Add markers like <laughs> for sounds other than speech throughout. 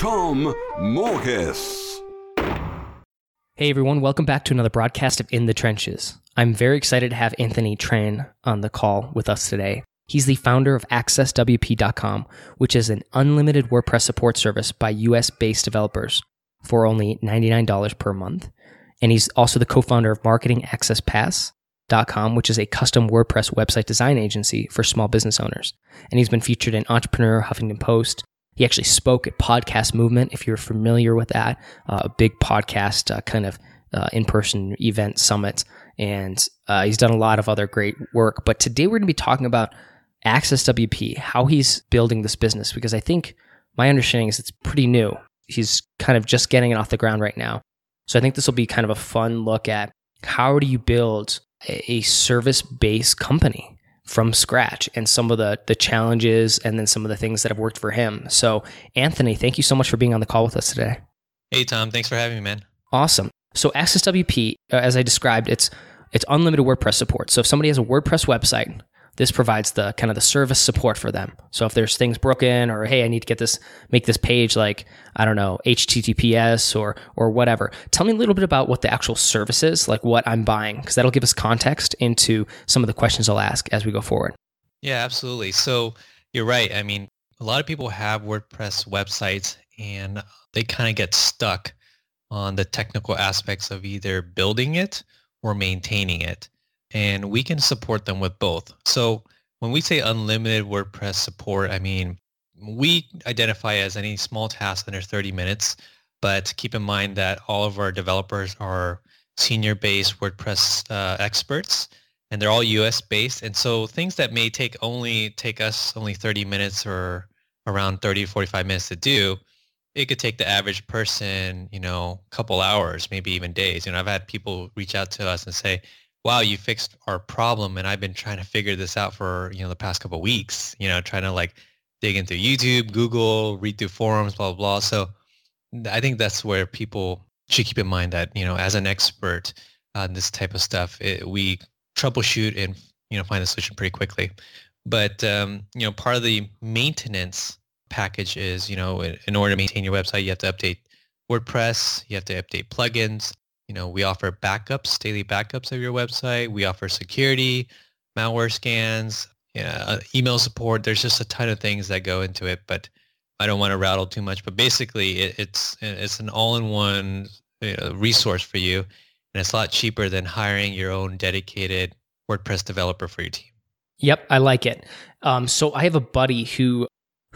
Tom Morkes. Hey everyone, welcome back to another broadcast of In the Trenches. I'm very excited to have Anthony Tran on the call with us today. He's the founder of AccessWP.com, which is an unlimited WordPress support service by US based developers for only $99 per month. And he's also the co founder of MarketingAccessPass.com, which is a custom WordPress website design agency for small business owners. And he's been featured in Entrepreneur, Huffington Post. He actually spoke at Podcast Movement, if you're familiar with that, uh, a big podcast uh, kind of uh, in person event summit. And uh, he's done a lot of other great work. But today we're going to be talking about Access WP, how he's building this business, because I think my understanding is it's pretty new. He's kind of just getting it off the ground right now. So I think this will be kind of a fun look at how do you build a service based company from scratch and some of the the challenges and then some of the things that have worked for him. So Anthony, thank you so much for being on the call with us today. Hey Tom, thanks for having me, man. Awesome. So Access WP, uh, as I described, it's it's unlimited WordPress support. So if somebody has a WordPress website, this provides the kind of the service support for them. So if there's things broken or hey, I need to get this make this page like I don't know HTTPS or or whatever. Tell me a little bit about what the actual service is, like what I'm buying, because that'll give us context into some of the questions I'll ask as we go forward. Yeah, absolutely. So you're right. I mean, a lot of people have WordPress websites and they kind of get stuck on the technical aspects of either building it or maintaining it and we can support them with both. So when we say unlimited WordPress support, I mean, we identify as any small task under 30 minutes, but keep in mind that all of our developers are senior based WordPress uh, experts and they're all US based. And so things that may take only take us only 30 minutes or around 30 to 45 minutes to do, it could take the average person, you know, a couple hours, maybe even days. You know, I've had people reach out to us and say, wow, you fixed our problem. And I've been trying to figure this out for, you know, the past couple weeks, you know, trying to like dig into YouTube, Google, read through forums, blah, blah, blah. So I think that's where people should keep in mind that, you know, as an expert on this type of stuff, it, we troubleshoot and, you know, find a solution pretty quickly. But, um, you know, part of the maintenance package is, you know, in order to maintain your website, you have to update WordPress, you have to update plugins, you know, we offer backups, daily backups of your website. We offer security, malware scans, yeah, uh, email support. There's just a ton of things that go into it, but I don't want to rattle too much. But basically, it, it's it's an all-in-one you know, resource for you, and it's a lot cheaper than hiring your own dedicated WordPress developer for your team. Yep, I like it. Um, so I have a buddy who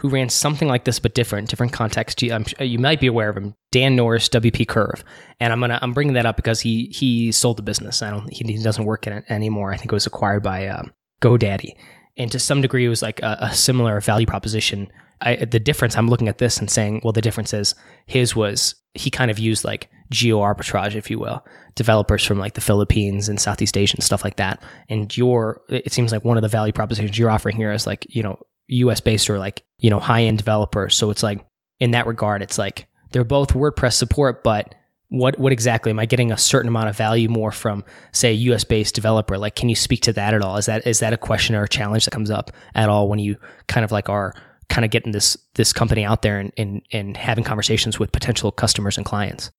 who ran something like this but different, different context. You, you might be aware of him, Dan Norris, WP Curve, and I'm gonna I'm bringing that up because he he sold the business. I don't he, he doesn't work in it anymore. I think it was acquired by um, GoDaddy, and to some degree, it was like a, a similar value proposition. I, the difference, I'm looking at this and saying, well, the difference is his was he kind of used like geo arbitrage, if you will, developers from like the Philippines and Southeast Asia and stuff like that. And your, it seems like one of the value propositions you're offering here is like, you know, US based or like, you know, high end developers. So it's like, in that regard, it's like they're both WordPress support, but what what exactly am I getting a certain amount of value more from, say, a US based developer? Like, can you speak to that at all? Is that is that a question or a challenge that comes up at all when you kind of like are kind of getting this this company out there and and, and having conversations with potential customers and clients?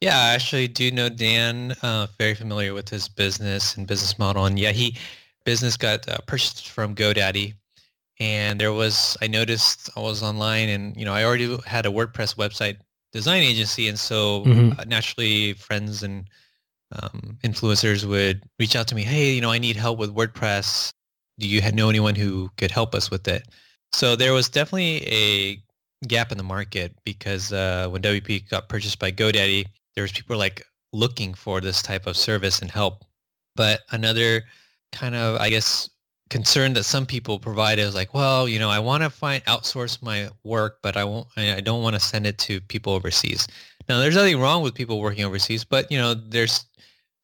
Yeah, I actually do know Dan. Uh, very familiar with his business and business model, and yeah, he business got uh, purchased from GoDaddy and there was I noticed I was online and you know I already had a WordPress website design agency and so mm-hmm. uh, naturally friends and um, influencers would reach out to me hey you know I need help with WordPress. Do you know anyone who could help us with it? So there was definitely a gap in the market because uh, when WP got purchased by GoDaddy there was people like looking for this type of service and help. But another kind of I guess concern that some people provide is like, well, you know, I want to find outsource my work, but I won't, I don't want to send it to people overseas. Now, there's nothing wrong with people working overseas, but you know, there's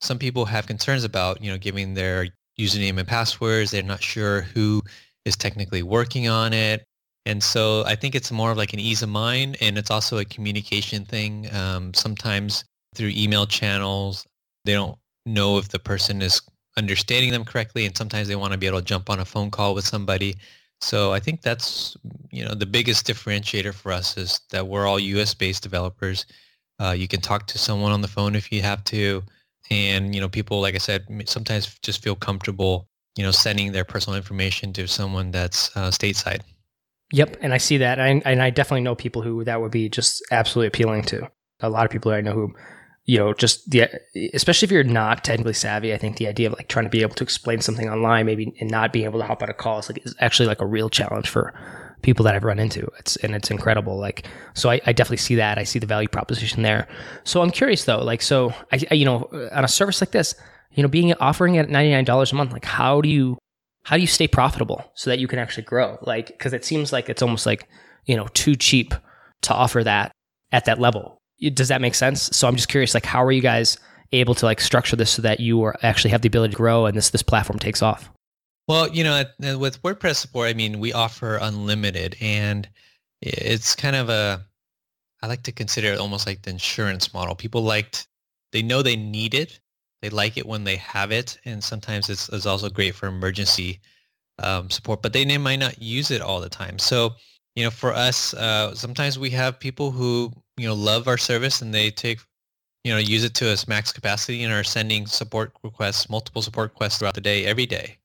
some people have concerns about, you know, giving their username and passwords. They're not sure who is technically working on it. And so I think it's more of like an ease of mind and it's also a communication thing. Um, sometimes through email channels, they don't know if the person is understanding them correctly and sometimes they want to be able to jump on a phone call with somebody. So I think that's, you know, the biggest differentiator for us is that we're all US based developers. Uh, you can talk to someone on the phone if you have to. And, you know, people, like I said, sometimes just feel comfortable, you know, sending their personal information to someone that's uh, stateside. Yep, and I see that, and and I definitely know people who that would be just absolutely appealing to. A lot of people I know who, you know, just the especially if you're not technically savvy. I think the idea of like trying to be able to explain something online, maybe and not being able to hop on a call is like is actually like a real challenge for people that I've run into. It's and it's incredible. Like so, I, I definitely see that. I see the value proposition there. So I'm curious though, like so, I, I you know, uh, on a service like this, you know, being offering at ninety nine dollars a month, like how do you how do you stay profitable so that you can actually grow? Like, because it seems like it's almost like, you know, too cheap to offer that at that level. Does that make sense? So I'm just curious, like, how are you guys able to like structure this so that you are actually have the ability to grow and this this platform takes off? Well, you know, with WordPress support, I mean, we offer unlimited, and it's kind of a, I like to consider it almost like the insurance model. People liked, they know they need it, they like it when they have it, and sometimes it's, it's also great for emergency um, support, but they might not use it all the time. So, you know, for us, uh, sometimes we have people who, you know, love our service and they take, you know, use it to its max capacity and are sending support requests, multiple support requests throughout the day, every day.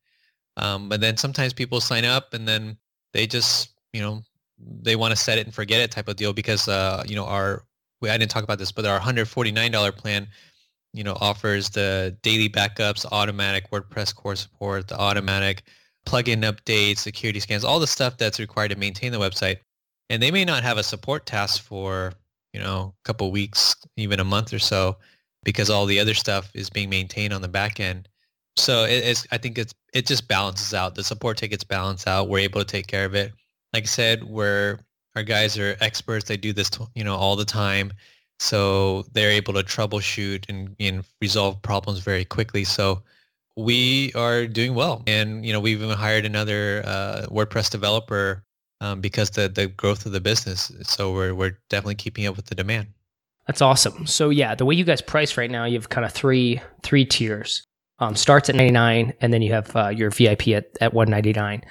Um, but then sometimes people sign up and then they just, you know, they want to set it and forget it type of deal because, uh, you know, our, we, I didn't talk about this, but our $149 plan you know, offers the daily backups, automatic WordPress core support, the automatic plugin updates, security scans, all the stuff that's required to maintain the website. And they may not have a support task for, you know, a couple weeks, even a month or so, because all the other stuff is being maintained on the back end. So it, it's, I think it's, it just balances out. The support tickets balance out. We're able to take care of it. Like I said, we're, our guys are experts. They do this, you know, all the time. So they're able to troubleshoot and, and resolve problems very quickly. So we are doing well. And, you know, we've even hired another uh, WordPress developer um, because the, the growth of the business. So we're, we're definitely keeping up with the demand. That's awesome. So yeah, the way you guys price right now, you have kind of three three tiers. Um, starts at 99 and then you have uh, your VIP at, at 199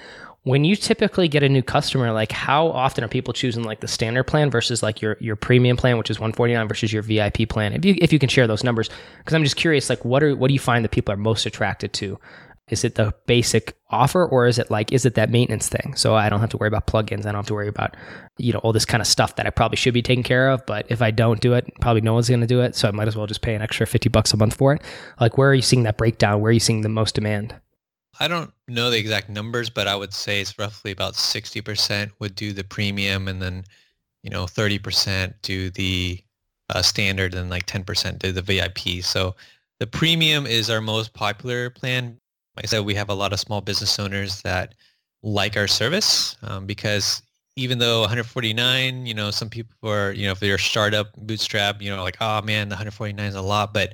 when you typically get a new customer, like how often are people choosing like the standard plan versus like your your premium plan, which is 149 versus your VIP plan? If you if you can share those numbers, because I'm just curious, like what are what do you find that people are most attracted to? Is it the basic offer or is it like is it that maintenance thing? So I don't have to worry about plugins. I don't have to worry about you know all this kind of stuff that I probably should be taking care of. But if I don't do it, probably no one's going to do it. So I might as well just pay an extra 50 bucks a month for it. Like where are you seeing that breakdown? Where are you seeing the most demand? I don't know the exact numbers, but I would say it's roughly about 60% would do the premium and then, you know, 30% do the uh, standard and like 10% do the VIP. So the premium is our most popular plan. Like I said, we have a lot of small business owners that like our service um, because even though 149, you know, some people are, you know, if they're a startup bootstrap, you know, like, oh man, the 149 is a lot, but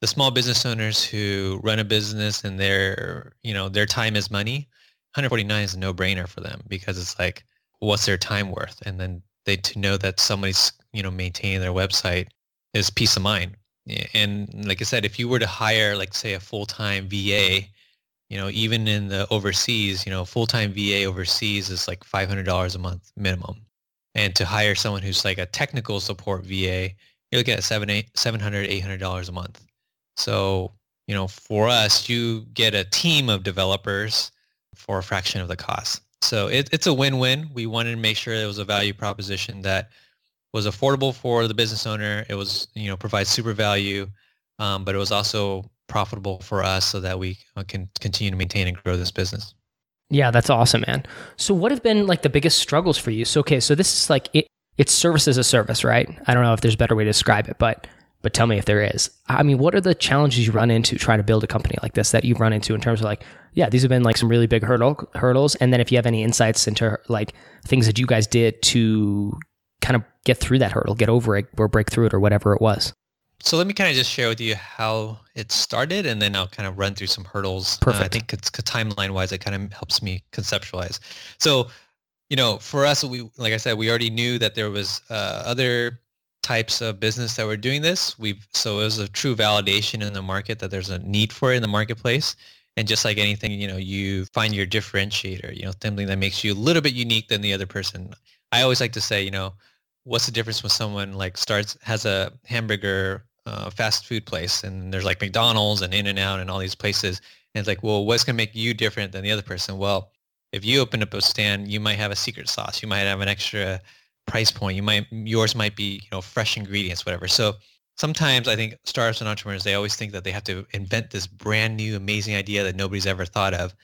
the small business owners who run a business and their you know their time is money 149 is a no-brainer for them because it's like what's their time worth? And then they to know that somebody's you know maintaining their website is peace of mind. And like i said if you were to hire like say a full-time va you know even in the overseas you know full-time va overseas is like $500 a month minimum and to hire someone who's like a technical support va you're looking at seven, eight, 700 $800 a month so, you know, for us, you get a team of developers for a fraction of the cost. So it, it's a win-win. We wanted to make sure it was a value proposition that was affordable for the business owner. It was, you know, provide super value, um, but it was also profitable for us so that we uh, can continue to maintain and grow this business. Yeah, that's awesome, man. So what have been like the biggest struggles for you? So okay, so this is like it, it's service as a service, right? I don't know if there's a better way to describe it, but but tell me if there is. I mean, what are the challenges you run into trying to build a company like this that you've run into in terms of like, yeah, these have been like some really big hurdle hurdles, and then if you have any insights into like things that you guys did to kind of get through that hurdle, get over it, or break through it, or whatever it was. So let me kind of just share with you how it started, and then I'll kind of run through some hurdles. Perfect. Uh, I think it's timeline wise, it kind of helps me conceptualize. So, you know, for us, we like I said, we already knew that there was uh, other types of business that were doing this. We've so it was a true validation in the market that there's a need for it in the marketplace. And just like anything, you know, you find your differentiator, you know, something that makes you a little bit unique than the other person. I always like to say, you know, what's the difference when someone like starts has a hamburger uh, fast food place and there's like McDonald's and In-N-Out and all these places. And it's like, well, what's going to make you different than the other person? Well, if you open up a stand, you might have a secret sauce. You might have an extra price point. You might yours might be you know fresh ingredients, whatever. So sometimes I think startups and entrepreneurs they always think that they have to invent this brand new amazing idea that nobody's ever thought of.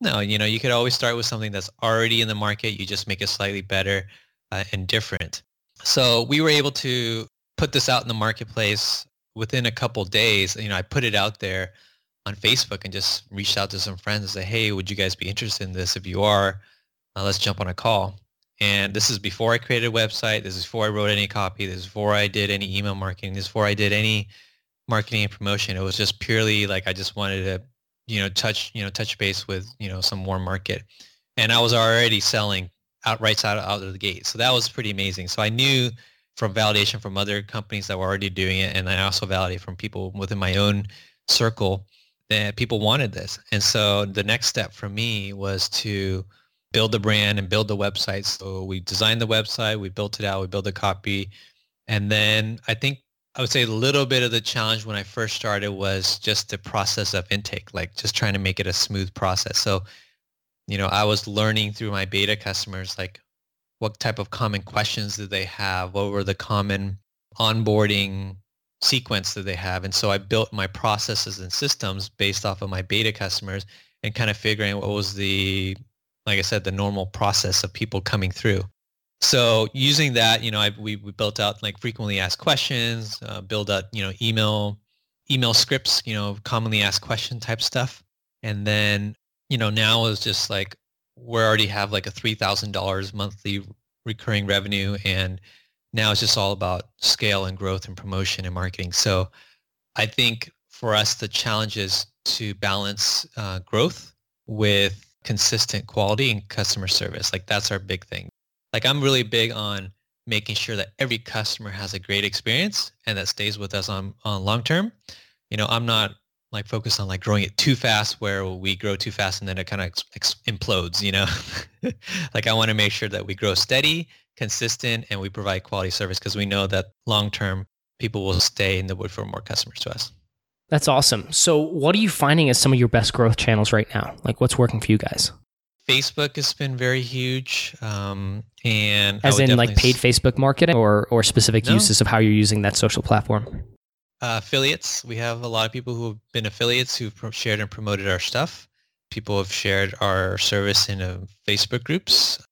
No, you know you could always start with something that's already in the market. You just make it slightly better uh, and different. So we were able to put this out in the marketplace within a couple days. You know, I put it out there on Facebook and just reached out to some friends and say, hey, would you guys be interested in this? If you are, uh, let's jump on a call. And this is before I created a website. This is before I wrote any copy. This is before I did any email marketing. This is before I did any marketing and promotion. It was just purely like I just wanted to, you know, touch, you know, touch base with, you know, some warm market. And I was already selling outright out, out of the gate. So that was pretty amazing. So I knew from validation from other companies that were already doing it. And I also validated from people within my own circle that people wanted this. And so the next step for me was to build the brand and build the website. So we designed the website, we built it out, we built the copy. And then I think I would say a little bit of the challenge when I first started was just the process of intake, like just trying to make it a smooth process. So, you know, I was learning through my beta customers, like what type of common questions did they have? What were the common onboarding sequence that they have? And so I built my processes and systems based off of my beta customers and kind of figuring what was the like I said, the normal process of people coming through. So using that, you know, I, we, we built out like frequently asked questions, uh, build out, you know, email, email scripts, you know, commonly asked question type stuff. And then, you know, now is just like, we already have like a $3,000 monthly recurring revenue. And now it's just all about scale and growth and promotion and marketing. So I think for us, the challenge is to balance uh, growth with consistent quality and customer service. Like that's our big thing. Like I'm really big on making sure that every customer has a great experience and that stays with us on, on long term. You know, I'm not like focused on like growing it too fast where we grow too fast and then it kind of ex- ex- implodes, you know? <laughs> like I want to make sure that we grow steady, consistent, and we provide quality service because we know that long term people will stay and they would refer more customers to us. That's awesome. So, what are you finding as some of your best growth channels right now? Like, what's working for you guys? Facebook has been very huge, um, and as in like paid Facebook marketing, or or specific no. uses of how you're using that social platform. Uh, affiliates. We have a lot of people who have been affiliates who've shared and promoted our stuff. People have shared our service in uh, Facebook groups.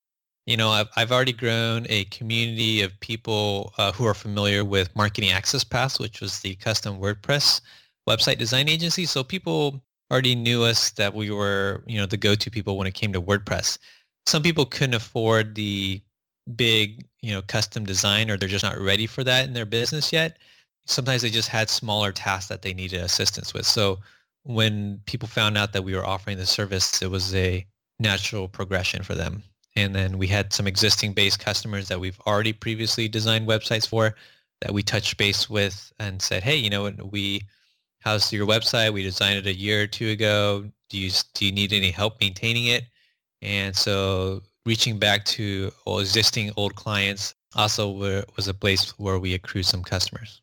You know, I've, I've already grown a community of people uh, who are familiar with Marketing Access Pass, which was the custom WordPress website design agency. So people already knew us that we were, you know, the go-to people when it came to WordPress. Some people couldn't afford the big, you know, custom design or they're just not ready for that in their business yet. Sometimes they just had smaller tasks that they needed assistance with. So when people found out that we were offering the service, it was a natural progression for them. And then we had some existing base customers that we've already previously designed websites for that we touched base with and said, hey, you know, we how's your website? We designed it a year or two ago. Do you do you need any help maintaining it? And so reaching back to existing old clients also were, was a place where we accrued some customers.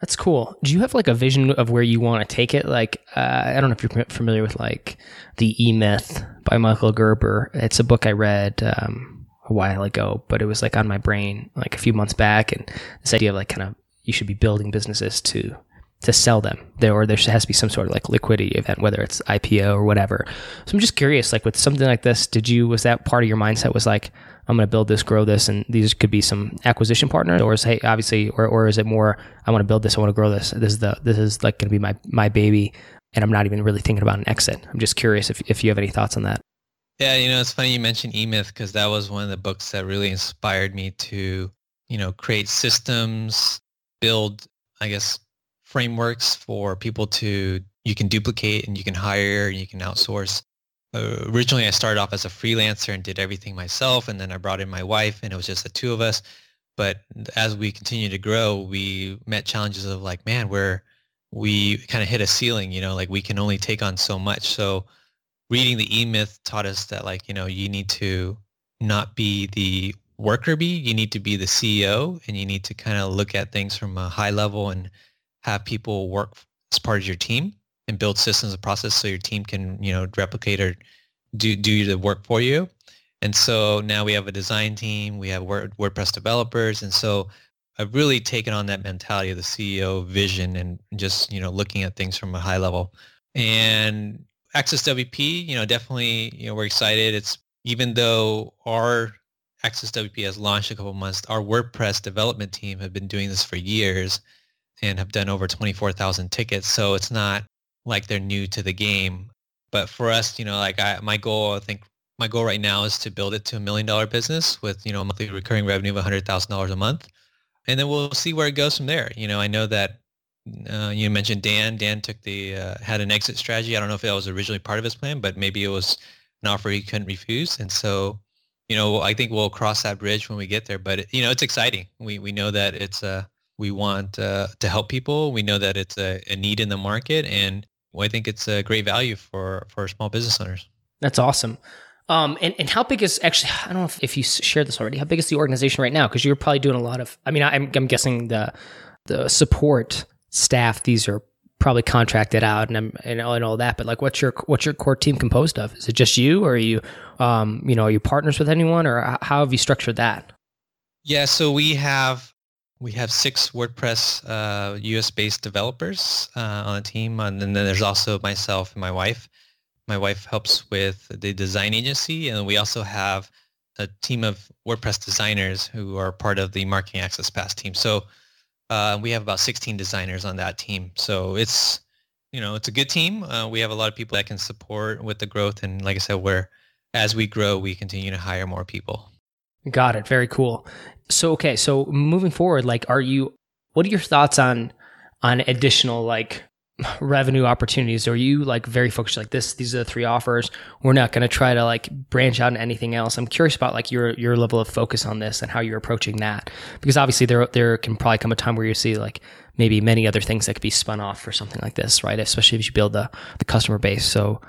That's cool. Do you have like a vision of where you want to take it? Like, uh, I don't know if you're familiar with like the E Myth by Michael Gerber. It's a book I read um, a while ago, but it was like on my brain like a few months back, and this idea of like kind of you should be building businesses to to sell them there or there has to be some sort of like liquidity event whether it's ipo or whatever so i'm just curious like with something like this did you was that part of your mindset was like I'm going to build this, grow this, and these could be some acquisition partners, or is hey, obviously, or, or is it more I want to build this, I want to grow this. This is the this is like going to be my my baby, and I'm not even really thinking about an exit. I'm just curious if if you have any thoughts on that. Yeah, you know, it's funny you mentioned eMyth because that was one of the books that really inspired me to, you know, create systems, build, I guess, frameworks for people to you can duplicate and you can hire and you can outsource uh, originally I started off as a freelancer and did everything myself, and then I brought in my wife, and it was just the two of us. But as we continued to grow, we met challenges of like, man, we're we kind of hit a ceiling, you know, like we can only take on so much. So reading the E-Myth taught us that like, you know, you need to not be the worker bee, you need to be the CEO and you need to kind of look at things from a high level and have people work as part of your team and build systems and process so your team can, you know, replicate or do, do the work for you. And so now we have a design team, we have Word, WordPress developers. And so I've really taken on that mentality of the CEO vision and just, you know, looking at things from a high level. And Access WP, you know, definitely, you know, we're excited. It's even though our Access WP has launched a couple months, our WordPress development team have been doing this for years and have done over 24,000 tickets. So it's not like they're new to the game. But for us, you know, like I, my goal, I think my goal right now is to build it to a million dollar business with, you know, monthly recurring revenue of $100,000 a month. And then we'll see where it goes from there. You know, I know that uh, you mentioned Dan. Dan took the, uh, had an exit strategy. I don't know if that was originally part of his plan, but maybe it was an offer he couldn't refuse. And so, you know, I think we'll cross that bridge when we get there. But, it, you know, it's exciting. We, we know that it's, uh, we want uh, to help people. We know that it's a, a need in the market. And I think it's a great value for for small business owners. That's awesome. Um, and, and how big is actually, <sighs> I don't know if, if you shared this already, how big is the organization right now? Because you're probably doing a lot of, I mean, I'm, I'm guessing the, the support staff, these are probably contracted out and, and, all, and all that, but like what's your, what's your core team composed of? Is it just you or are you, um, you know, are you partners with anyone or how have you structured that? Yeah. So we have we have six WordPress uh, US-based developers uh, on the team, and then there's also myself and my wife. My wife helps with the design agency, and we also have a team of WordPress designers who are part of the Marketing Access Pass team. So uh, we have about 16 designers on that team. So it's you know it's a good team. Uh, we have a lot of people that can support with the growth, and like I said, where as we grow, we continue to hire more people. Got it. Very cool. So okay, so moving forward, like, are you? What are your thoughts on on additional like <laughs> revenue opportunities? Are you like very focused like this? These are the three offers. We're not going to try to like branch out into anything else. I'm curious about like your your level of focus on this and how you're approaching that, because obviously there there can probably come a time where you see like maybe many other things that could be spun off for something like this, right? Especially if you build the the customer base. So,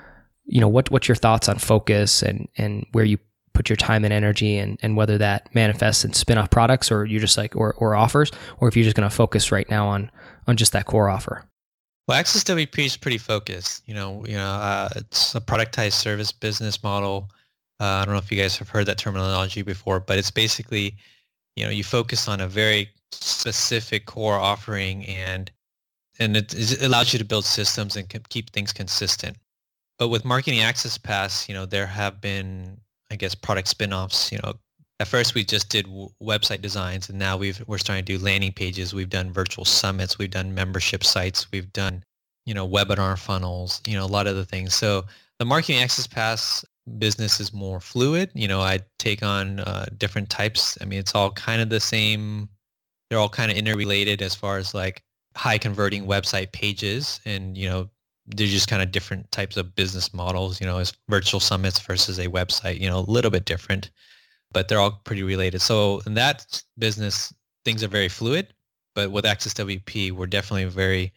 you know, what what's your thoughts on focus and and where you put your time and energy and, and whether that manifests in spin-off products or you're just like or, or offers or if you're just going to focus right now on on just that core offer. Well access wp is pretty focused. You know you know uh, it's a productized service business model. Uh, i don't know if you guys have heard that terminology before but it's basically you know you focus on a very specific core offering and and it, it allows you to build systems and keep things consistent. But with marketing access pass you know there have been I guess product spin-offs. You know, at first we just did w- website designs, and now we've we're starting to do landing pages. We've done virtual summits. We've done membership sites. We've done you know webinar funnels. You know, a lot of the things. So the marketing access pass business is more fluid. You know, I take on uh, different types. I mean, it's all kind of the same. They're all kind of interrelated as far as like high converting website pages and you know they're just kind of different types of business models, you know, as virtual summits versus a website, you know, a little bit different, but they're all pretty related. So in that business, things are very fluid, but with Access WP, we're definitely very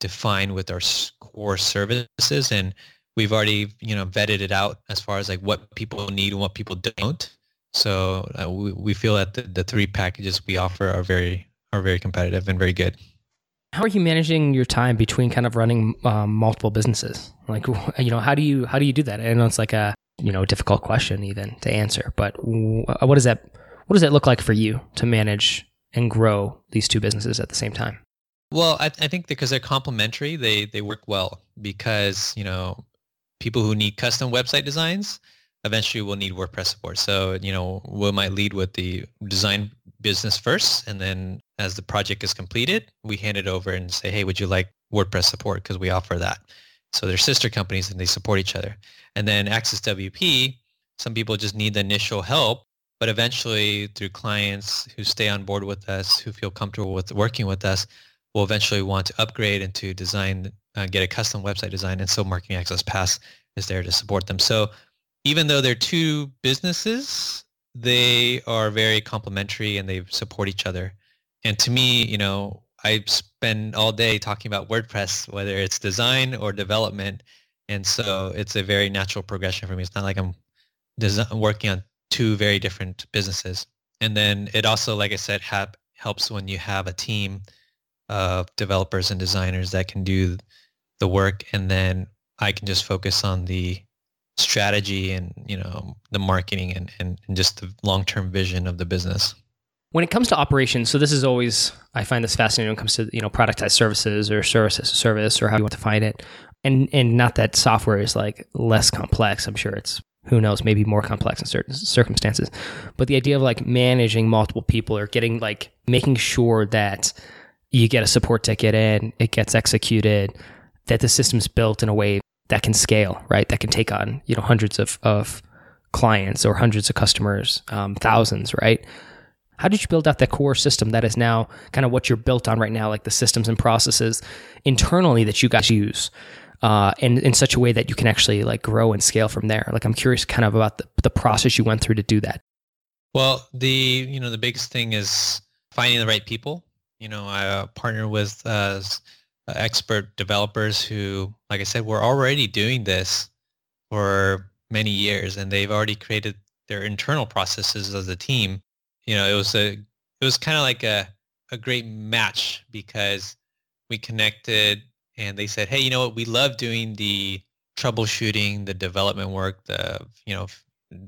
defined with our core services and we've already, you know, vetted it out as far as like what people need and what people don't. So uh, we, we feel that the, the three packages we offer are very, are very competitive and very good. How are you managing your time between kind of running um, multiple businesses? Like, you know, how do you how do you do that? I know it's like a you know difficult question even to answer, but what does that what does that look like for you to manage and grow these two businesses at the same time? Well, I, I think because they're complementary, they they work well because you know people who need custom website designs, eventually we'll need WordPress support. So, you know, we might lead with the design business first. And then as the project is completed, we hand it over and say, hey, would you like WordPress support? Because we offer that. So they're sister companies and they support each other. And then Access WP, some people just need the initial help, but eventually through clients who stay on board with us, who feel comfortable with working with us, will eventually want to upgrade and to design, uh, get a custom website design. And so Marketing Access Pass is there to support them. So even though they're two businesses, they are very complementary and they support each other. And to me, you know, I spend all day talking about WordPress, whether it's design or development. And so it's a very natural progression for me. It's not like I'm design, working on two very different businesses. And then it also, like I said, have, helps when you have a team of developers and designers that can do the work. And then I can just focus on the strategy and you know the marketing and, and, and just the long-term vision of the business when it comes to operations so this is always i find this fascinating when it comes to you know productized services or service as a service or how you want to find it and and not that software is like less complex i'm sure it's who knows maybe more complex in certain circumstances but the idea of like managing multiple people or getting like making sure that you get a support ticket in it gets executed that the system's built in a way that can scale, right? That can take on you know hundreds of of clients or hundreds of customers, um, thousands, right? How did you build out that core system that is now kind of what you're built on right now, like the systems and processes internally that you guys use, uh, in in such a way that you can actually like grow and scale from there? Like I'm curious, kind of about the, the process you went through to do that. Well, the you know the biggest thing is finding the right people. You know, I uh, partner with uh, uh, expert developers who, like I said, were already doing this for many years, and they've already created their internal processes as a team. You know, it was a it was kind of like a a great match because we connected, and they said, "Hey, you know what? We love doing the troubleshooting, the development work, the you know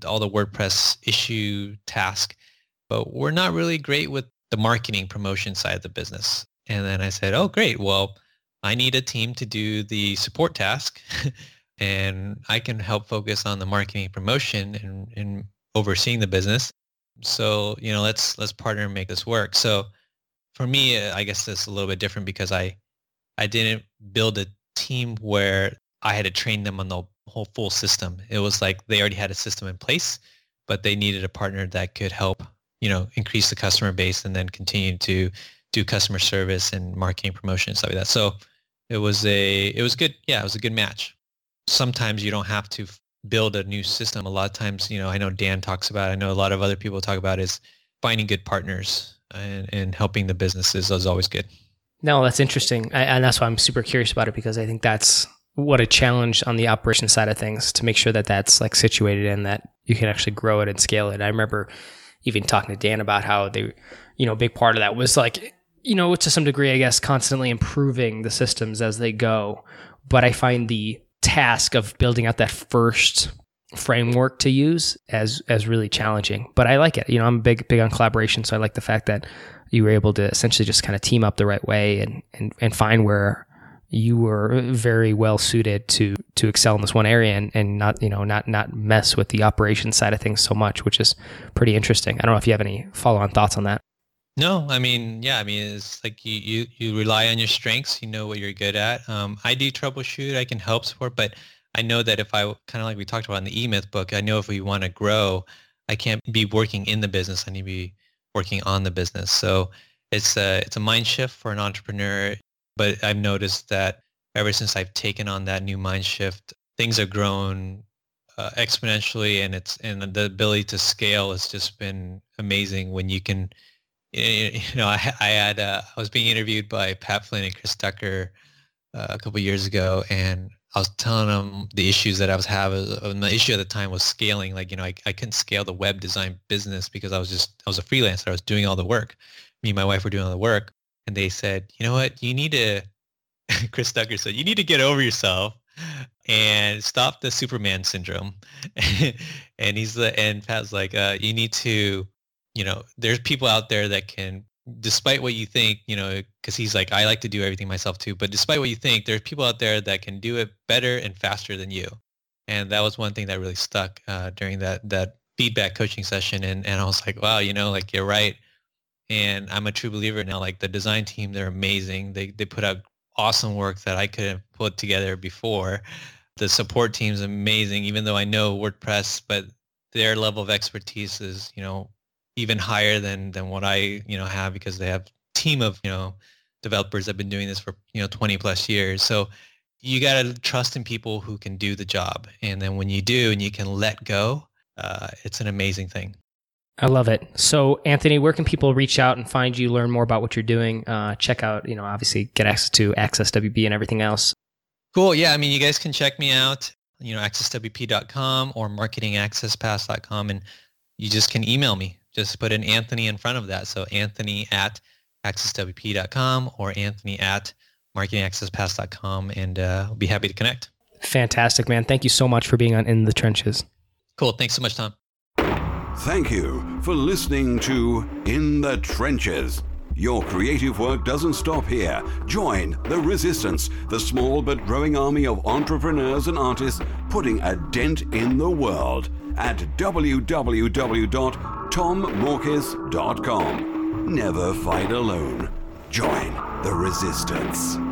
all the WordPress issue task, but we're not really great with the marketing promotion side of the business." And then I said, "Oh, great. Well, I need a team to do the support task <laughs> and I can help focus on the marketing promotion and, and overseeing the business. So, you know, let's let's partner and make this work. So for me, uh, I guess it's a little bit different because I I didn't build a team where I had to train them on the whole full system. It was like they already had a system in place, but they needed a partner that could help, you know, increase the customer base and then continue to do customer service and marketing promotion and stuff like that. So it was a it was good. Yeah, it was a good match. Sometimes you don't have to build a new system. A lot of times, you know, I know Dan talks about. I know a lot of other people talk about is finding good partners and, and helping the businesses is always good. No, that's interesting, I, and that's why I'm super curious about it because I think that's what a challenge on the operation side of things to make sure that that's like situated and that you can actually grow it and scale it. I remember even talking to Dan about how they, you know, a big part of that was like you know, to some degree, I guess, constantly improving the systems as they go. But I find the task of building out that first framework to use as as really challenging. But I like it. You know, I'm big big on collaboration, so I like the fact that you were able to essentially just kind of team up the right way and and, and find where you were very well suited to to excel in this one area and, and not you know not not mess with the operation side of things so much, which is pretty interesting. I don't know if you have any follow on thoughts on that. No, I mean, yeah, I mean, it's like you, you, you rely on your strengths. You know what you're good at. Um, I do troubleshoot. I can help support, but I know that if I kind of like we talked about in the E-Myth book, I know if we want to grow, I can't be working in the business. I need to be working on the business. So it's a, it's a mind shift for an entrepreneur. But I've noticed that ever since I've taken on that new mind shift, things have grown uh, exponentially and it's, and the ability to scale has just been amazing when you can, you know, I, I had uh, I was being interviewed by Pat Flynn and Chris Ducker uh, a couple years ago, and I was telling them the issues that I was having. And the issue at the time was scaling. Like, you know, I, I couldn't scale the web design business because I was just I was a freelancer. I was doing all the work. Me and my wife were doing all the work, and they said, you know what, you need to. <laughs> Chris Ducker said, you need to get over yourself and stop the Superman syndrome. <laughs> and he's the and Pat's like, uh, you need to you know, there's people out there that can, despite what you think, you know, because he's like, I like to do everything myself too, but despite what you think, there's people out there that can do it better and faster than you. And that was one thing that really stuck uh, during that that feedback coaching session. And and I was like, wow, you know, like you're right. And I'm a true believer now. Like the design team, they're amazing. They they put out awesome work that I could have put together before. The support team's amazing, even though I know WordPress, but their level of expertise is, you know, even higher than than what I, you know, have because they have team of, you know, developers that have been doing this for, you know, 20 plus years. So you got to trust in people who can do the job. And then when you do and you can let go, uh, it's an amazing thing. I love it. So, Anthony, where can people reach out and find you, learn more about what you're doing? Uh, check out, you know, obviously get access to Access WP and everything else. Cool. Yeah. I mean, you guys can check me out, you know, accesswp.com or marketingaccesspass.com. And you just can email me. Just put an Anthony in front of that. So Anthony at accesswp.com or Anthony at marketingaccesspass.com. And uh, I'll be happy to connect. Fantastic, man. Thank you so much for being on In the Trenches. Cool. Thanks so much, Tom. Thank you for listening to In the Trenches. Your creative work doesn't stop here. Join the resistance, the small but growing army of entrepreneurs and artists putting a dent in the world at www.tommorkes.com. Never fight alone. Join the resistance.